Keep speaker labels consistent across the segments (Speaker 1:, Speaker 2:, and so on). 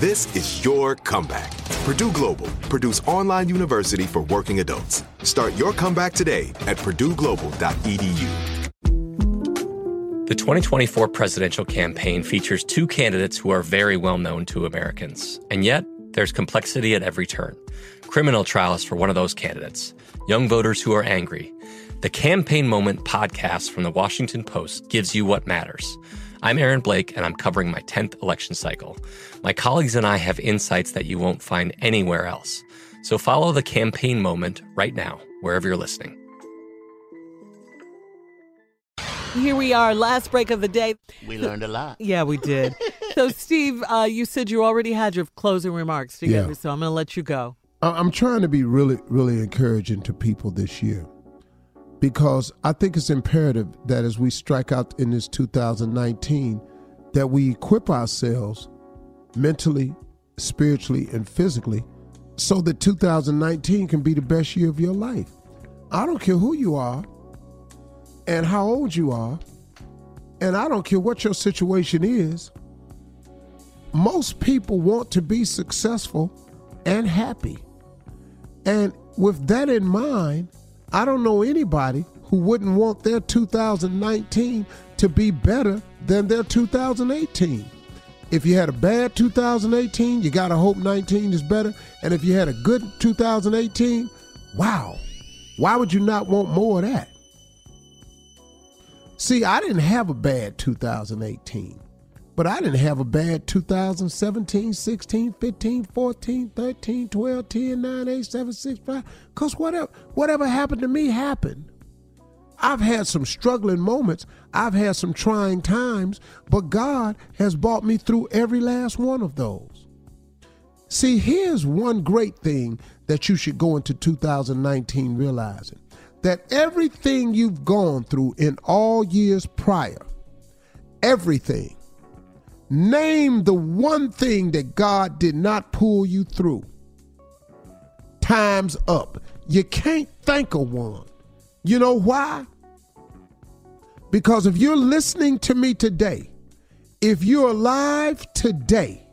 Speaker 1: This is your comeback. Purdue Global, Purdue's online university for working adults. Start your comeback today at purdueglobal.edu.
Speaker 2: The 2024 presidential campaign features two candidates who are very well known to Americans. And yet, there's complexity at every turn. Criminal trials for one of those candidates, young voters who are angry. The Campaign Moment podcast from the Washington Post gives you what matters. I'm Aaron Blake, and I'm covering my 10th election cycle. My colleagues and I have insights that you won't find anywhere else. So follow the Campaign Moment right now, wherever you're listening.
Speaker 3: Here we are, last break of the day.
Speaker 4: We learned a lot.
Speaker 3: Yeah, we did. so, Steve, uh, you said you already had your closing remarks together,
Speaker 5: Yeah.
Speaker 3: so I'm going to let you go.
Speaker 5: I- I'm trying to be really, really encouraging to people this year because I think it's imperative that as we strike out in this 2019, that we equip ourselves mentally, spiritually, and physically so that 2019 can be the best year of your life. I don't care who you are and how old you are, and I don't care what your situation is. Most people want to be successful and happy. And with that in mind, I don't know anybody who wouldn't want their 2019 to be better than their 2018. If you had a bad 2018, you got to hope 19 is better. And if you had a good 2018, wow, why would you not want more of that? See, I didn't have a bad 2018. But I didn't have a bad 2017, 16, 15, 14, 13, 12, 10, 9, 8, 7, 6, 5. Because whatever, whatever happened to me happened. I've had some struggling moments. I've had some trying times, but God has brought me through every last one of those. See, here's one great thing that you should go into 2019 realizing that everything you've gone through in all years prior, everything, Name the one thing that God did not pull you through. Time's up. You can't think of one. You know why? Because if you're listening to me today, if you're alive today,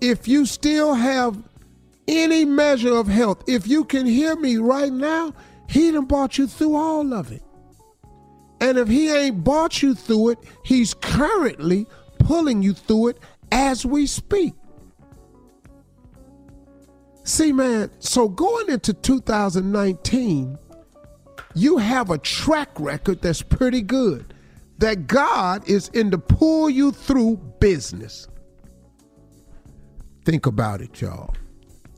Speaker 5: if you still have any measure of health, if you can hear me right now, He done brought you through all of it. And if He ain't brought you through it, He's currently pulling you through it as we speak. See, man, so going into 2019, you have a track record that's pretty good. that God is in to pull you through business. Think about it, y'all.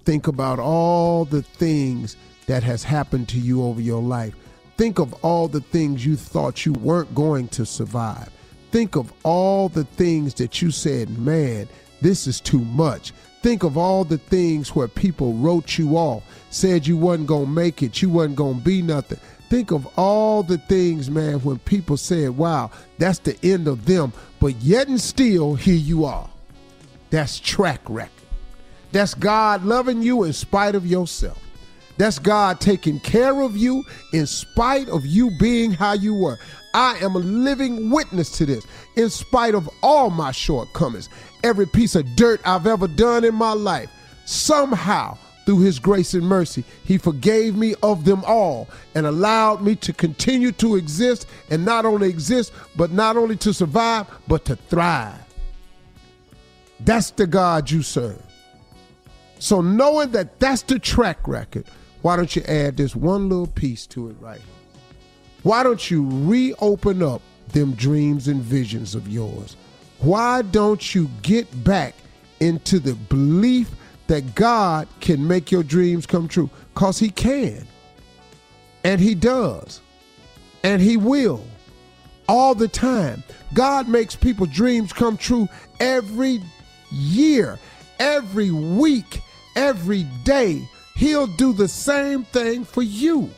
Speaker 5: Think about all the things that has happened to you over your life. Think of all the things you thought you weren't going to survive. Think of all the things that you said, man, this is too much. Think of all the things where people wrote you off, said you wasn't going to make it, you wasn't going to be nothing. Think of all the things, man, when people said, wow, that's the end of them. But yet and still, here you are. That's track record. That's God loving you in spite of yourself. That's God taking care of you in spite of you being how you were. I am a living witness to this, in spite of all my shortcomings, every piece of dirt I've ever done in my life. Somehow, through his grace and mercy, he forgave me of them all and allowed me to continue to exist and not only exist, but not only to survive, but to thrive. That's the God you serve. So, knowing that that's the track record, why don't you add this one little piece to it right here? Why don't you reopen up them dreams and visions of yours? Why don't you get back into the belief that God can make your dreams come true? Because He can. And He does. And He will. All the time. God makes people's dreams come true every year, every week, every day. He'll do the same thing for you.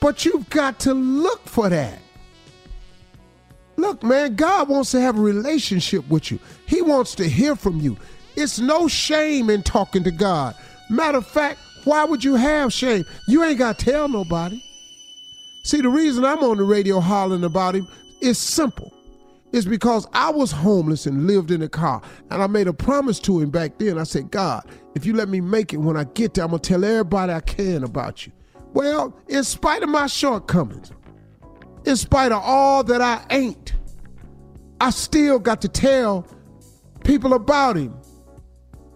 Speaker 5: But you've got to look for that. Look, man, God wants to have a relationship with you. He wants to hear from you. It's no shame in talking to God. Matter of fact, why would you have shame? You ain't got to tell nobody. See, the reason I'm on the radio hollering about him is simple. It's because I was homeless and lived in a car. And I made a promise to him back then. I said, God, if you let me make it when I get there, I'm going to tell everybody I can about you. Well, in spite of my shortcomings, in spite of all that I ain't, I still got to tell people about him.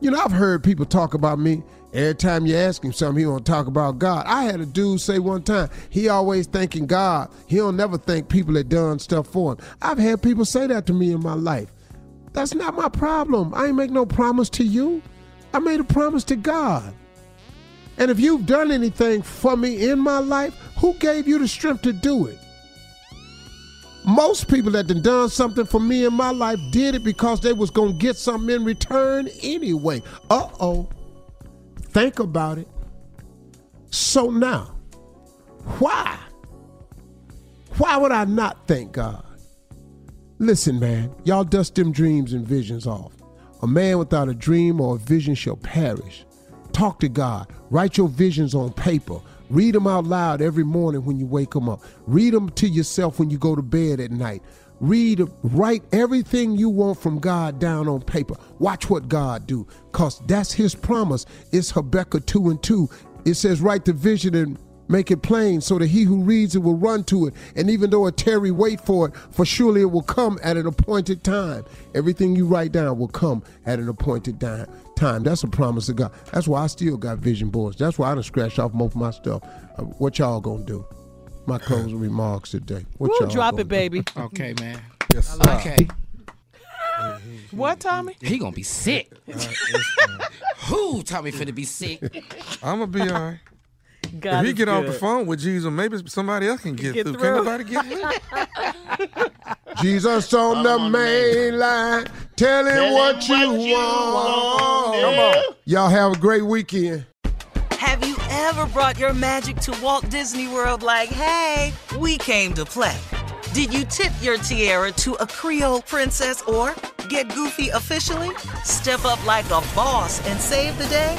Speaker 5: You know, I've heard people talk about me. Every time you ask him something, he don't talk about God. I had a dude say one time, he always thanking God. He don't never thank people that done stuff for him. I've had people say that to me in my life. That's not my problem. I ain't make no promise to you. I made a promise to God. And if you've done anything for me in my life, who gave you the strength to do it? Most people that done done something for me in my life did it because they was gonna get something in return anyway. Uh-oh. Think about it. So now, why? Why would I not thank God? Listen, man, y'all dust them dreams and visions off. A man without a dream or a vision shall perish. Talk to God. Write your visions on paper. Read them out loud every morning when you wake them up. Read them to yourself when you go to bed at night. Read, write everything you want from God down on paper. Watch what God do, cause that's His promise. It's Habakkuk two and two. It says, write the vision and make it plain, so that he who reads it will run to it. And even though a tarry, wait for it, for surely it will come at an appointed time. Everything you write down will come at an appointed time. Time. That's a promise of God. That's why I still got vision boards. That's why I done scratched off most of my stuff. Uh, what y'all gonna do? my closing remarks today. What
Speaker 3: We'll
Speaker 5: y'all
Speaker 3: drop
Speaker 5: gonna
Speaker 3: it, baby.
Speaker 4: Okay, man.
Speaker 5: Yes, sir.
Speaker 4: Okay.
Speaker 3: What, Tommy?
Speaker 4: He gonna be sick. Who Tommy finna be sick?
Speaker 6: I'm gonna be all right.
Speaker 3: God
Speaker 6: if he
Speaker 3: is
Speaker 6: get off the phone with Jesus, maybe somebody else can get,
Speaker 3: Get
Speaker 6: through.
Speaker 3: through.
Speaker 6: Can nobody get through?
Speaker 5: Jesus on the main line, tell him what you want.
Speaker 6: Come on.
Speaker 5: Y'all have a great weekend.
Speaker 7: Have you ever brought your magic to Walt Disney World like, hey, we came to play? Did you tip your tiara to a Creole princess or get goofy officially? Step up like a boss and save the day?